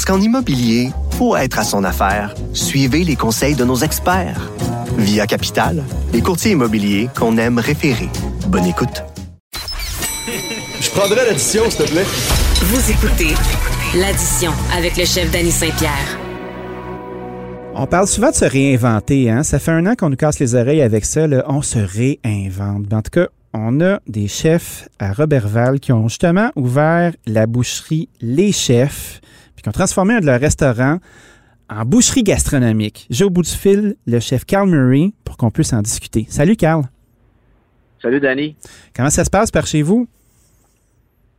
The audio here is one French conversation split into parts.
Parce qu'en immobilier, pour être à son affaire, suivez les conseils de nos experts. Via Capital, les courtiers immobiliers qu'on aime référer. Bonne écoute. Je prendrais l'addition, s'il te plaît. Vous écoutez l'addition avec le chef Danny Saint-Pierre. On parle souvent de se réinventer. Hein? Ça fait un an qu'on nous casse les oreilles avec ça. Là. On se réinvente. Ben, en tout cas, on a des chefs à Robertval qui ont justement ouvert la boucherie Les Chefs, puis qui ont transformé un de leurs restaurants en boucherie gastronomique. J'ai au bout du fil le chef Carl Murray pour qu'on puisse en discuter. Salut Carl. Salut Danny. Comment ça se passe par chez vous?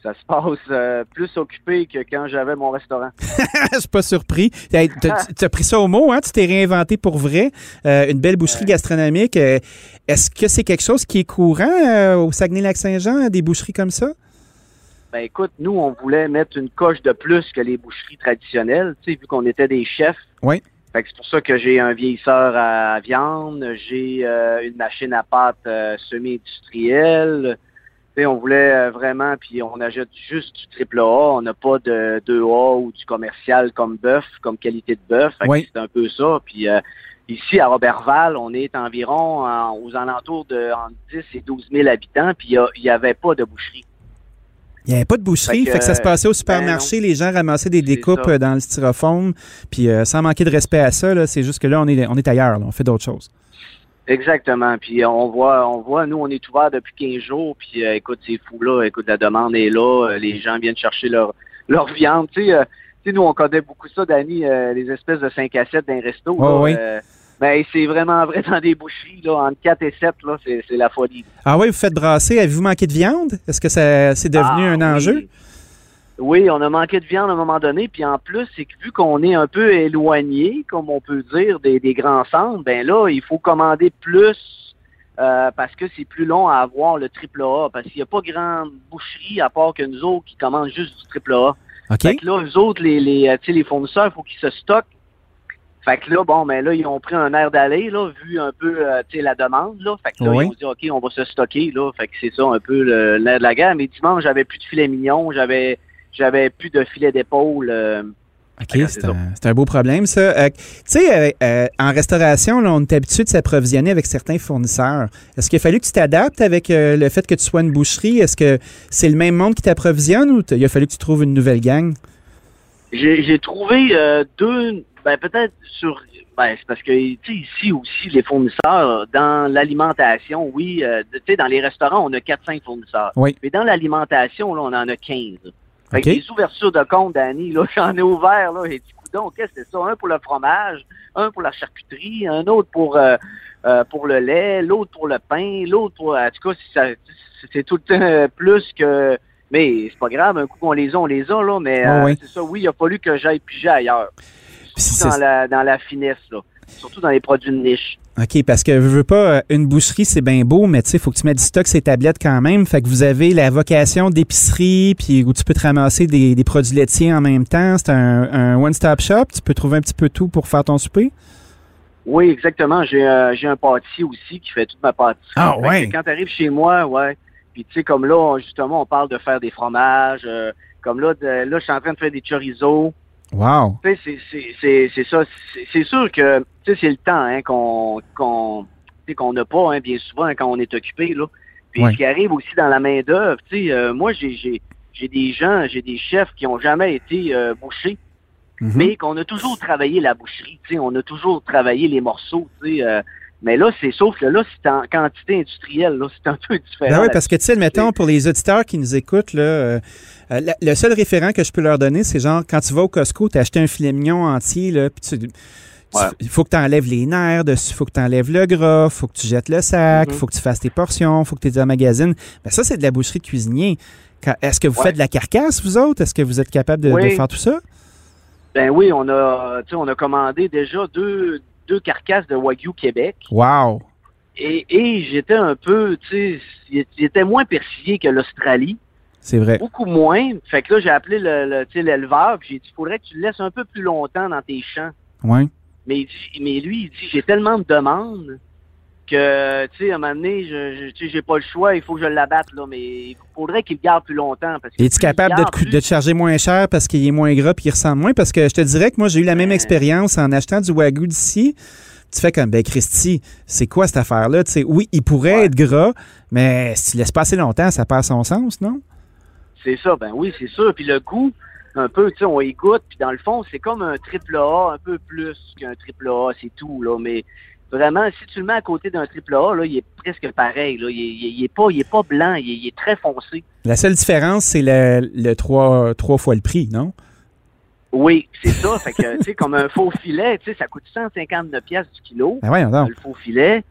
Ça se passe euh, plus occupé que quand j'avais mon restaurant. Je suis pas surpris. Hey, Tu as pris ça au mot, hein? Tu t'es réinventé pour vrai. Euh, une belle boucherie gastronomique. Euh, Est-ce que c'est quelque chose qui est courant au Saguenay-Lac-Saint-Jean, des boucheries comme ça? Ben écoute, nous, on voulait mettre une coche de plus que les boucheries traditionnelles, tu sais, vu qu'on était des chefs. Oui. Fait que c'est pour ça que j'ai un vieillisseur à viande, j'ai euh, une machine à pâte euh, semi-industrielle. Tu sais, on voulait euh, vraiment, puis on achète juste du triple A, on n'a pas de 2A ou du commercial comme bœuf, comme qualité de bœuf. Oui. C'est un peu ça. Puis euh, ici, à Robertval, on est environ en- aux alentours de entre 10 et 12 000 habitants, puis il n'y avait pas de boucherie. Il n'y avait pas de boucherie, Fait fait que, que, ça se passait au ben supermarché, non. les gens ramassaient des découpes ça. euh, dans le styrofoam, puis euh, sans manquer de respect à ça, c'est juste que là, on est, on est ailleurs, là, on fait d'autres choses. Exactement. Puis euh, on voit, on voit, nous, on est ouvert depuis 15 jours. Puis euh, écoute, c'est fou là. Écoute, la demande est là. euh, les gens viennent chercher leur leur viande. Tu sais, euh, tu sais, nous, on connaît beaucoup ça, Dani, euh, les espèces de 5 à 7 d'un resto. Oh, là, oui. Euh, ben, c'est vraiment vrai dans des boucheries, là, entre 4 et 7, là, c'est c'est la folie. Ah oui, vous faites brasser, avez-vous manqué de viande? Est-ce que ça c'est devenu Ah, un enjeu? Oui, on a manqué de viande à un moment donné, puis en plus, c'est que vu qu'on est un peu éloigné, comme on peut dire, des, des grands centres, ben là, il faut commander plus euh, parce que c'est plus long à avoir le triple A, parce qu'il n'y a pas grande boucherie à part que nous autres qui commandent juste du triple A. OK. Fait que là, eux autres, les, les, euh, les fournisseurs, il faut qu'ils se stockent. Fait que là, bon, ben là, ils ont pris un air d'aller, là, vu un peu, euh, tu sais, la demande, là. Fait que là, Oui. ils ont dit, OK, on va se stocker, là. Fait que c'est ça, un peu l'air de la guerre. Mais dimanche, j'avais plus de filet mignon, j'avais, j'avais plus de filet d'épaule. euh, OK, c'est un, c'est un beau problème, ça. Euh, tu sais, euh, en restauration, là, on est habitué de s'approvisionner avec certains fournisseurs. Est-ce qu'il a fallu que tu t'adaptes avec le fait que tu sois une boucherie? Est-ce que c'est le même monde qui t'approvisionne ou il a fallu que tu trouves une nouvelle gang? J'ai, trouvé euh, deux, ben peut-être sur, ben c'est parce que tu sais ici aussi les fournisseurs dans l'alimentation, oui, euh, tu sais dans les restaurants on a 4-5 fournisseurs, Oui. mais dans l'alimentation là on en a 15. Fait que les ouvertures de compte, Danny, là j'en ai ouvert là, j'ai dit coudonc, qu'est-ce que c'est ça? Un pour le fromage, un pour la charcuterie, un autre pour euh, pour le lait, l'autre pour le pain, l'autre pour en tout cas c'est tout le temps plus que mais c'est pas grave, un coup qu'on les a, on les a, là, mais Ouais, euh, ouais. c'est ça, oui, il a fallu que j'aille piger ailleurs. Surtout c'est- dans la, dans la finesse, là. Surtout dans les produits de niche. OK, parce que je veux pas, euh, une boucherie, c'est bien beau, mais tu sais, il faut que tu mettes du stock tes tablettes quand même. Fait que vous avez la vocation d'épicerie, puis où tu peux te ramasser des, des produits laitiers en même temps. C'est un, un one-stop shop. Tu peux trouver un petit peu tout pour faire ton souper. Oui, exactement. J'ai euh, un pâtissier aussi qui fait toute ma pâtisserie. Ah, ouais. Quand tu arrives chez moi, ouais. Puis tu sais, comme là, on- justement, on parle de faire des fromages. euh, comme là, de- là, je suis en train de faire des chorizo. Wow. Tu sais, c'est- c'est- c'est c'est ça. C'est- sûr que, tu sais, c'est le temps hein, qu'on qu'on tu sais, qu'on n'a pas, hein, bien souvent, quand on est occupé, là. Puis Ouais. ce qui arrive aussi dans la main-d'œuvre, tu sais, euh, moi, j'ai j'ai j'ai des gens, j'ai des chefs qui ont jamais été euh, bouchés, Mhm. mais qu'on a toujours travaillé la boucherie, tu sais, on a toujours travaillé les morceaux, tu sais. euh, mais là, c'est sauf que là, c'est en quantité industrielle, là, c'est un peu différent. Ben oui, parce que, tu sais, mettons, pour les auditeurs qui nous écoutent, là, euh, euh, la- le seul référent que je peux leur donner, c'est genre, quand tu vas au Costco, tu as acheté un filet mignon entier, là, puis tu. Ouais. Il faut que tu enlèves les nerfs il faut que tu enlèves le gras, faut que tu jettes le sac, il Mhm. faut que tu fasses tes portions, faut que tu les emmagasines. Ben ça, c'est de la boucherie de cuisinier. Est-ce que vous Ouais. faites de la carcasse, vous autres? Est-ce que vous êtes capable de, faire tout ça? Ben oui, on a, on a commandé déjà deux, deux carcasses de Wagyu Québec. Wow! Et, et j'étais un peu, tu sais, il il était moins persillé que l'Australie. C'est vrai. Beaucoup moins. Fait que là, j'ai appelé le, le- l'éleveur, puis j'ai dit, faudrait que tu le laisses un peu plus longtemps dans tes champs. Ouais. Mais, il mais lui, il dit, j'ai tellement de demandes que, tu sais, à un moment donné, je, je- tu sais, j'ai pas le choix, il faut que je l'abatte, là, mais il faudrait qu'il le garde plus longtemps. Parce que Es-tu capable de te, plus- de te charger moins cher parce qu'il est moins gras puis il ressemble moins? Parce que je te dirais que moi, j'ai eu la même Euh. expérience en achetant du Wagyu d'ici. Tu fais comme, ben Christy, c'est quoi cette affaire-là? Tu sais, oui, il pourrait Ouais. être gras, mais si tu laisses passer longtemps, ça perd son sens, non? C'est ça, ben oui, c'est sûr. Puis le goût, un peu, tu sais, on y goûte, puis dans le fond, c'est comme un triple A, un peu plus qu'un triple A, c'est tout, là. Mais vraiment, si tu le mets à côté d'un triple A, là, il est presque pareil, là. Il est, il est- il est pas, il est pas blanc, il est, il est très foncé. La seule différence, c'est le, le trois, trois fois le prix, non? Oui, c'est ça. fait que, tu sais, comme un faux filet, tu sais, ça coûte 159 pièces du kilo, Ben donc. le faux filet.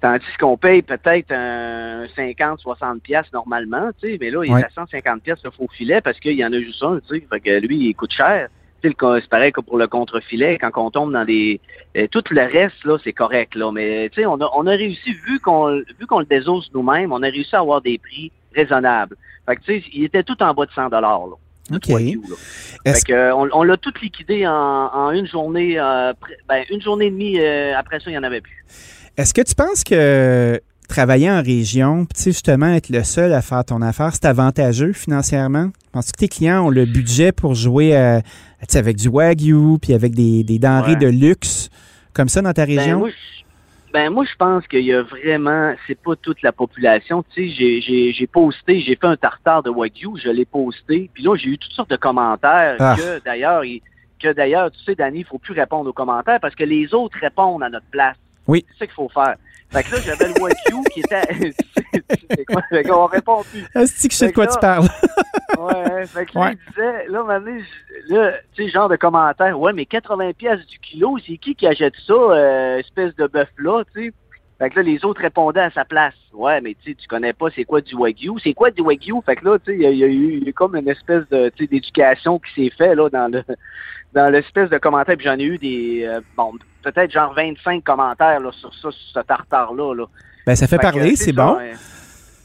Tandis qu'on paye peut-être un 50, 60 pièces normalement, tu sais, mais là, il Ouais. est à 150 pièces le faux filet parce qu'il y en a juste un, tu sais, fait que lui, il coûte cher. C'est pareil que pour le contre-filet, quand on tombe dans des... euh, tout le reste, là, c'est correct, là, mais tu sais, on a, on a réussi, vu qu'on vu qu'on le désosse nous-mêmes, on a réussi à avoir des prix raisonnables. Fait que, tu sais, il était tout en bas de 100 là. OK. Wagyu, Fait que, euh, on, on l'a tout liquidé en, en une journée, euh, ben, une journée et demie. euh, après ça, il n'y en avait plus. Est-ce que tu penses que travailler en région, puis tu sais, justement, être le seul à faire ton affaire, c'est avantageux financièrement? Penses-tu que tes clients ont le budget pour jouer euh, avec du Wagyu, puis avec des, des denrées Ouais. de luxe comme ça dans ta Ben région? moi, je, ben moi, je pense qu'il y a vraiment, c'est pas toute la population. Tu sais, j'ai, posté, j'ai fait un tartare de Wagyu, je l'ai posté, puis là, j'ai eu toutes sortes de commentaires Ah. que d'ailleurs, il- que d'ailleurs, tu sais, Danny, il faut plus répondre aux commentaires parce que les autres répondent à notre place. Oui. C'est ça qu'il faut faire. Fait que là, j'avais le Wagyu qui était. c'est quoi? Fait qu'on répond plus. Est-ce que je sais de quoi tu parles? Ouais, fait que là, Ouais. il disait, là, là, tu sais, genre de commentaire, ouais, mais 80 pièces du kilo, c'est qui qui achète ça, euh, espèce de bœuf-là, tu sais? Fait que là, les autres répondaient à sa place. Ouais, mais tu sais, tu connais pas c'est quoi du Wagyu? C'est quoi du Wagyu? Fait que là, tu sais, il y, a- il y a eu comme une espèce de, d'éducation qui s'est fait, là, dans le, dans l'espèce de commentaire. Puis j'en ai eu des, euh, bon, peut-être genre 25 commentaires, là, sur ça, sur ce tartare-là, là. Ben, ça fait parler, c'est bon. ouais.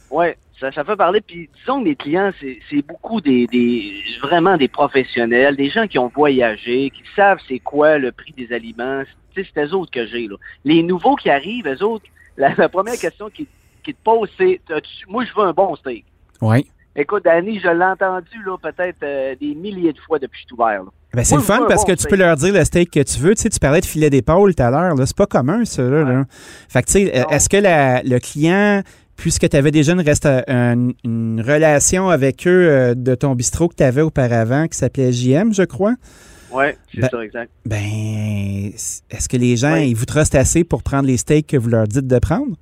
Ouais, ça, ça fait parler. Puis disons que mes clients, c'est beaucoup des, des vraiment des professionnels, des gens qui ont voyagé, qui savent c'est quoi le prix des aliments. C'est eux autres que j'ai. là. Les nouveaux qui arrivent, eux autres, la, la première question qu'ils qui te posent, c'est moi je veux un bon steak. Oui. Écoute, Danny, je l'ai entendu peut-être euh, des milliers de fois depuis que je suis ouvert. là. Ben, c'est le fun un parce bon que tu peux leur dire le steak que tu veux. Tu sais, tu parlais de filet d'épaule tout à l'heure. là. C'est pas commun, ça. Là, là. Fait que, tu sais, euh, est-ce que la- le client, puisque tu avais déjà une, resta- un- une relation avec eux euh, de ton bistrot que tu avais auparavant, qui s'appelait JM, je crois, Ouais, c'est Ben- ça, exact. ben, est-ce que les gens, Oui. ils vous trustent assez pour prendre les steaks que vous leur dites de prendre?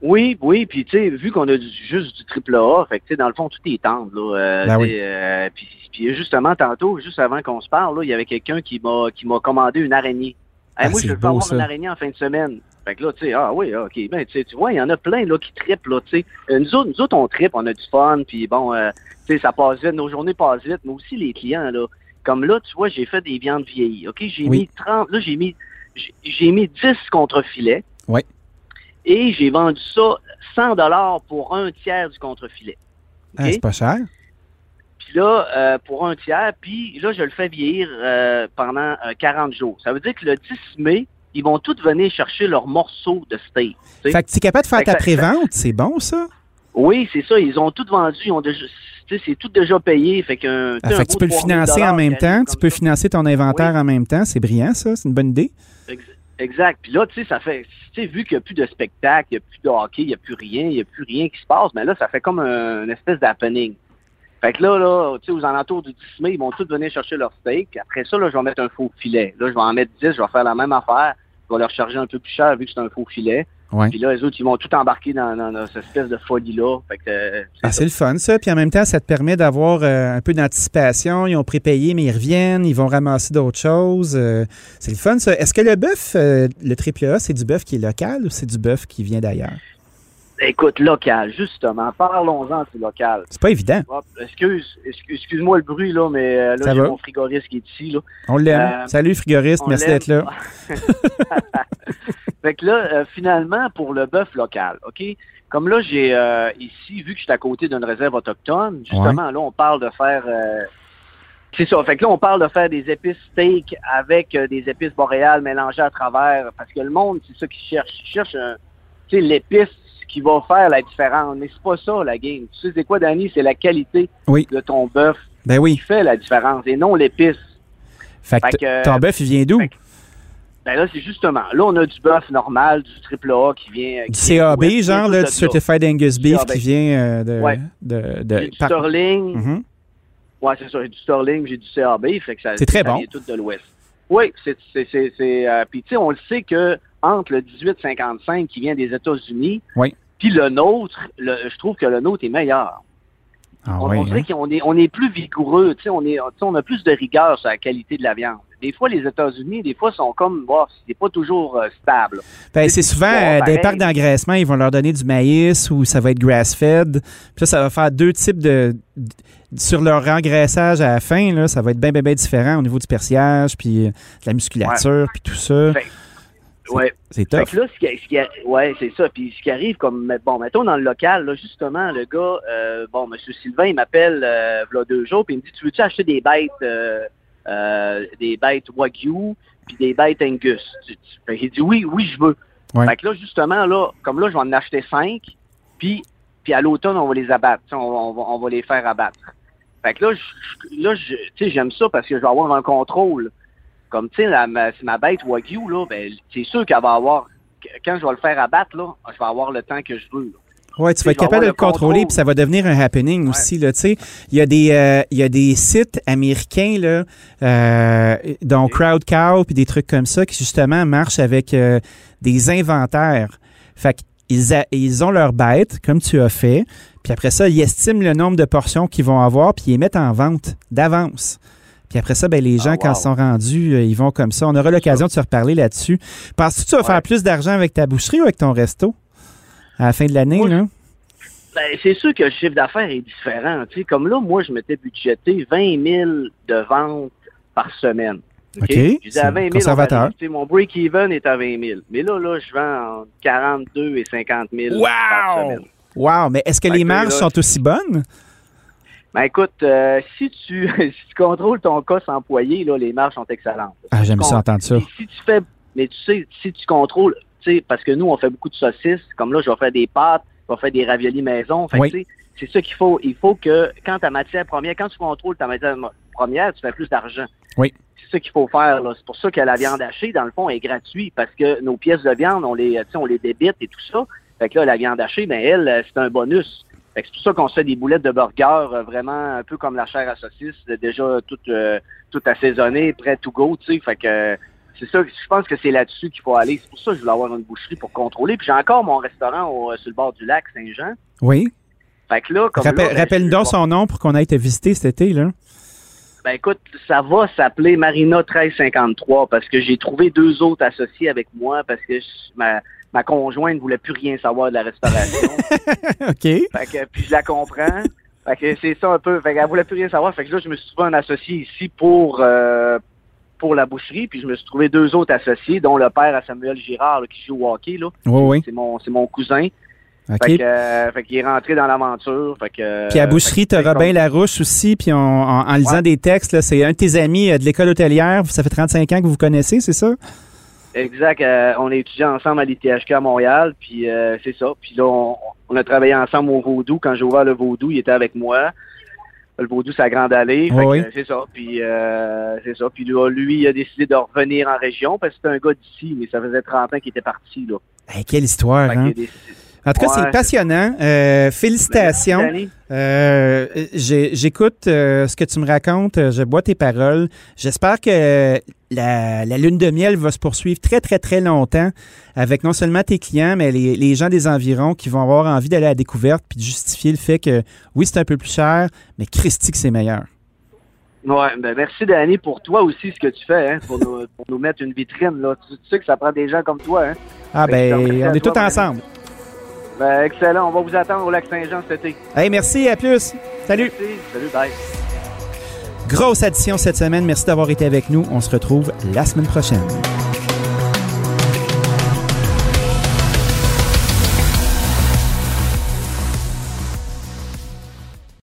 Oui, oui, puis tu sais, vu qu'on a du- juste du triple A, fait que tu sais, dans le fond, tout est tendre, là. Euh, Ben oui. euh, puis, puis justement, tantôt, juste avant qu'on se parle, là, il y avait quelqu'un qui m'a qui m'a commandé une araignée. Ah, Hey, moi, je veux beau, pas avoir ça. une araignée en fin de semaine. Fait que là, tu sais, ah oui, ok, ben tu vois, il y en a plein là qui trippent, là, tu sais. Euh, nous autres, nous autres, on trippe, on a du fun, puis bon, euh, tu sais, ça passe vite, nos journées passent vite, mais aussi les clients, là. Comme là, tu vois, j'ai fait des viandes vieillies, ok? J'ai Oui. mis 30, là, j'ai mis, j'ai- mis 10 contre-filets. Oui. Et j'ai vendu ça 100 dollars pour un tiers du contre-filet. Ah, c'est pas cher. Puis là, euh, pour un tiers, puis là, je le fais vieillir euh, pendant euh, 40 jours. Ça veut dire que le 10 mai, ils vont tous venir chercher leur morceau de steak. Fait que tu es capable de faire Fait que ta prévente. C'est bon, ça? Oui, c'est ça. Ils ont tout vendu. Ils ont déjà, c'est tout déjà payé. Fait, qu'un, Ah, fait que tu peux le 3000 financer en même temps. Tu peux ça. financer ton inventaire Oui. en même temps. C'est brillant, ça. C'est une bonne idée. Ex- Exact. Puis là, tu sais, ça fait, tu sais, vu qu'il n'y a plus de spectacle, il n'y a plus de hockey, il n'y a plus rien, il n'y a plus rien qui se passe, mais là, ça fait comme un- une espèce d'happening. Fait que là, là, tu sais, aux alentours du 10 mai, ils vont tous venir chercher leur steak. Après ça, là, je vais mettre un faux filet. Là, je vais en mettre 10, je vais faire la même affaire. Je vais leur charger un peu plus cher vu que c'est un faux filet. Ouais. Puis là, les autres, ils vont tout embarquer dans, dans- dans cette espèce de folie-là. Fait que, euh, c'est Ah, c'est le fun, ça. Puis en même temps, ça te permet d'avoir euh, un peu d'anticipation. Ils ont prépayé, mais ils reviennent. Ils vont ramasser d'autres choses. Euh, c'est le fun, ça. Est-ce que le bœuf, euh, le triple A, c'est du bœuf qui est local ou c'est du bœuf qui vient d'ailleurs? Écoute, local, justement. Parlons-en du local. C'est pas évident. Hop, excuse, excuse, excuse-moi le bruit, là, mais euh, là, j'ai mon frigoriste qui est ici, là. On l'aime. Euh, Salut, frigoriste. Merci d'être là. Fait que là, euh, finalement, pour le bœuf local, OK? Comme là, j'ai ici, vu que je suis à côté d'une réserve autochtone, justement, là, on parle de faire. c'est ça. Fait que là, on parle de faire des épices steak avec des épices boréales mélangées à travers. Parce que le monde, c'est ça qu'ils cherche. Ils cherchent tu sais, l'épice qui va faire la différence. Mais c'est pas ça, la game. Tu sais, c'est quoi, Danny? C'est la qualité Oui. de ton bœuf Ben qui oui. fait la différence et non l'épice. Fait que Fait t- que- ton bœuf, il vient d'où? Ben là, c'est justement. Là, on a du bœuf normal, du triple A qui vient. Du qui vient CAB, genre, là, du Certified Angus Beef qui vient euh, de. Ouais. de, du par- Sterling. Mhm. Ouais, c'est ça. J'ai du Sterling, j'ai du CAB. Fait que ça, C'est très ça bon. vient tout de l'ouest. Oui, c'est, euh, puis, tu sais, on le sait que entre le 1855 qui vient des États-Unis, Oui. Puis le nôtre, le- je trouve que le nôtre est meilleur. Ah on, dirait hein? qu'on est, on est plus vigoureux, on, est, on a plus de rigueur sur la qualité de la viande. Des fois, les États-Unis, des fois, sont comme, bah, c'est pas toujours euh, stable. Ben, c'est souvent euh, des parcs d'engraissement, ils vont leur donner du maïs ou ça va être grass-fed. Puis là, ça va faire deux types de. Sur leur engraissage à la fin, là, ça va être bien, bien, bien différent au niveau du persillage, puis euh, de la musculature, puis tout ça. Fait- Ouais. C'est que là, ce qui, ce qui- ouais, c'est ça. Puis ce qui arrive, comme, bon, mettons dans le local, là, justement, le gars, euh, bon, M. Sylvain, il m'appelle, euh, v'là deux jours, puis il me dit, tu veux-tu acheter des bêtes, euh, euh, des bêtes Wagyu, puis des bêtes Angus? Qu'il dit, oui, oui, je veux. Ouais. Fait que là, justement, là, comme là, je vais en acheter cinq, puis, puis à l'automne, on va les abattre. On, on va, on va les faire abattre. Fait que là, je- là, je, tu sais, j'aime ça parce que je vais avoir un contrôle. Comme, tu sais, ma, ma bête Wagyu, là, ben, c'est sûr qu'elle va avoir, quand je vais le faire abattre, là, je vais avoir le temps que je veux. là. Ouais, tu vas être capable de le le contrôler, contrôle. puis ça va devenir un happening aussi. Là, tu sais. il, y a des, euh, il y a des sites américains, là, euh, dont Crowd Cow, puis des trucs comme ça, qui justement marchent avec euh, des inventaires. Fait qu'ils a- ils ont leurs bêtes, comme tu as fait, puis après ça, ils estiment le nombre de portions qu'ils vont avoir, puis ils les mettent en vente d'avance. Puis après ça, ben, les gens, Ah, quand wow. ils sont rendus, euh, ils vont comme ça. On aura l'occasion de se reparler là-dessus. Penses-tu que tu vas Ouais. faire plus d'argent avec ta boucherie ou avec ton resto à la fin de l'année? Là? Ben, c'est sûr que le chiffre d'affaires est différent. Comme là, moi, je m'étais budgété 20 000 de ventes par semaine. OK, Je disais à c'est 20 000, on conservateur. va aller. Tu sais, mon break-even est à 20 000. Mais là, là, je vends entre 42 et 50 000 par Wow! semaine. Wow, mais est-ce que Fait les marges là, sont aussi bonnes? Ben écoute, euh, si tu si tu contrôles ton cost employé, là, les marges sont excellentes. Ah, j'aime ça entendre ça. Mais si tu fais, mais tu sais, si tu contrôles, tu sais, parce que nous, on fait beaucoup de saucisses, comme là, je vais faire des pâtes, je vais faire des raviolis maison. Fait Oui. tu sais, c'est ça qu'il faut. Il faut que quand ta matière première, quand tu contrôles ta matière première, tu fais plus d'argent. Oui. C'est ça qu'il faut faire. là. C'est pour ça que la viande hachée, dans le fond, est gratuite parce que nos pièces de viande, on les, on les débite et tout ça. Fait que là, la viande hachée, ben elle, euh, c'est un bonus. C'est pour ça qu'on se fait des boulettes de burger euh, vraiment un peu comme la chair à saucisse, euh, déjà toute euh, tout assaisonnée, prêt to go, tu sais. Fait que euh, c'est ça, je pense que c'est là-dessus qu'il faut aller. C'est pour ça que je voulais avoir une boucherie pour contrôler. Puis j'ai encore mon restaurant au- sur le bord du lac Saint-Jean. Oui. Fait que là, comme Rappel- ben, Rappelle-nous donc son nom pour qu'on aille te visiter cet été, là. Ben écoute, ça va s'appeler Marina 1353 parce que j'ai trouvé deux autres associés avec moi parce que je- ma, ma conjointe ne voulait plus rien savoir de la restauration. OK. fait que, puis je la comprends. Fait que c'est ça un peu. Fait qu'elle voulait plus rien savoir. Fait que là, je me suis trouvé un associé ici pour euh, pour la boucherie. Puis je me suis trouvé deux autres associés, dont le père à Samuel Girard là, qui joue au hockey. Là. Oui, oui. C'est mon c'est mon cousin. OK. Fait que euh, fait qu'il est rentré dans l'aventure. Fait que Puis à Boucherie, tu Robin Larouche aussi, puis on- en, en lisant Ouais. des textes, là, c'est un de tes amis euh, de l'école hôtelière. Ça fait 35 ans que vous vous connaissez, c'est ça? Exact. euh, on a étudié ensemble à l'ITHK à Montréal, puis euh, c'est ça. Puis là, on, on a travaillé ensemble au Vaudou. Quand j'ai ouvert le Vaudou, il était avec moi. Le Vaudou, c'est à Grande Allée. Oui, c'est ça. Puis euh, c'est ça. Puis là, lui, il a décidé de revenir en région parce que c'était un gars d'ici, mais ça faisait 30 ans qu'il était parti. Là. Hey, quelle histoire, hein? En tout cas, Ouais, c'est passionnant. Euh, félicitations. Euh, J'écoute euh, ce que tu me racontes, je bois tes paroles. J'espère que la, la lune de miel va se poursuivre très, très, très longtemps avec non seulement tes clients, mais les, les gens des environs qui vont avoir envie d'aller à la découverte puis de justifier le fait que oui, c'est un peu plus cher, mais Christy que c'est meilleur. Ouais, ben merci Danny pour toi aussi ce que tu fais, hein, pour, nous, pour nous mettre une vitrine. Là. Tu, tu sais que ça prend des gens comme toi. Hein? Ah ben, on est tous ensemble. Ben, excellent. On va vous attendre au lac Saint-Jean cet été. Hey, merci, à plus. Salut. Merci. Salut, bye. Grosse addition cette semaine. Merci d'avoir été avec nous. On se retrouve la semaine prochaine.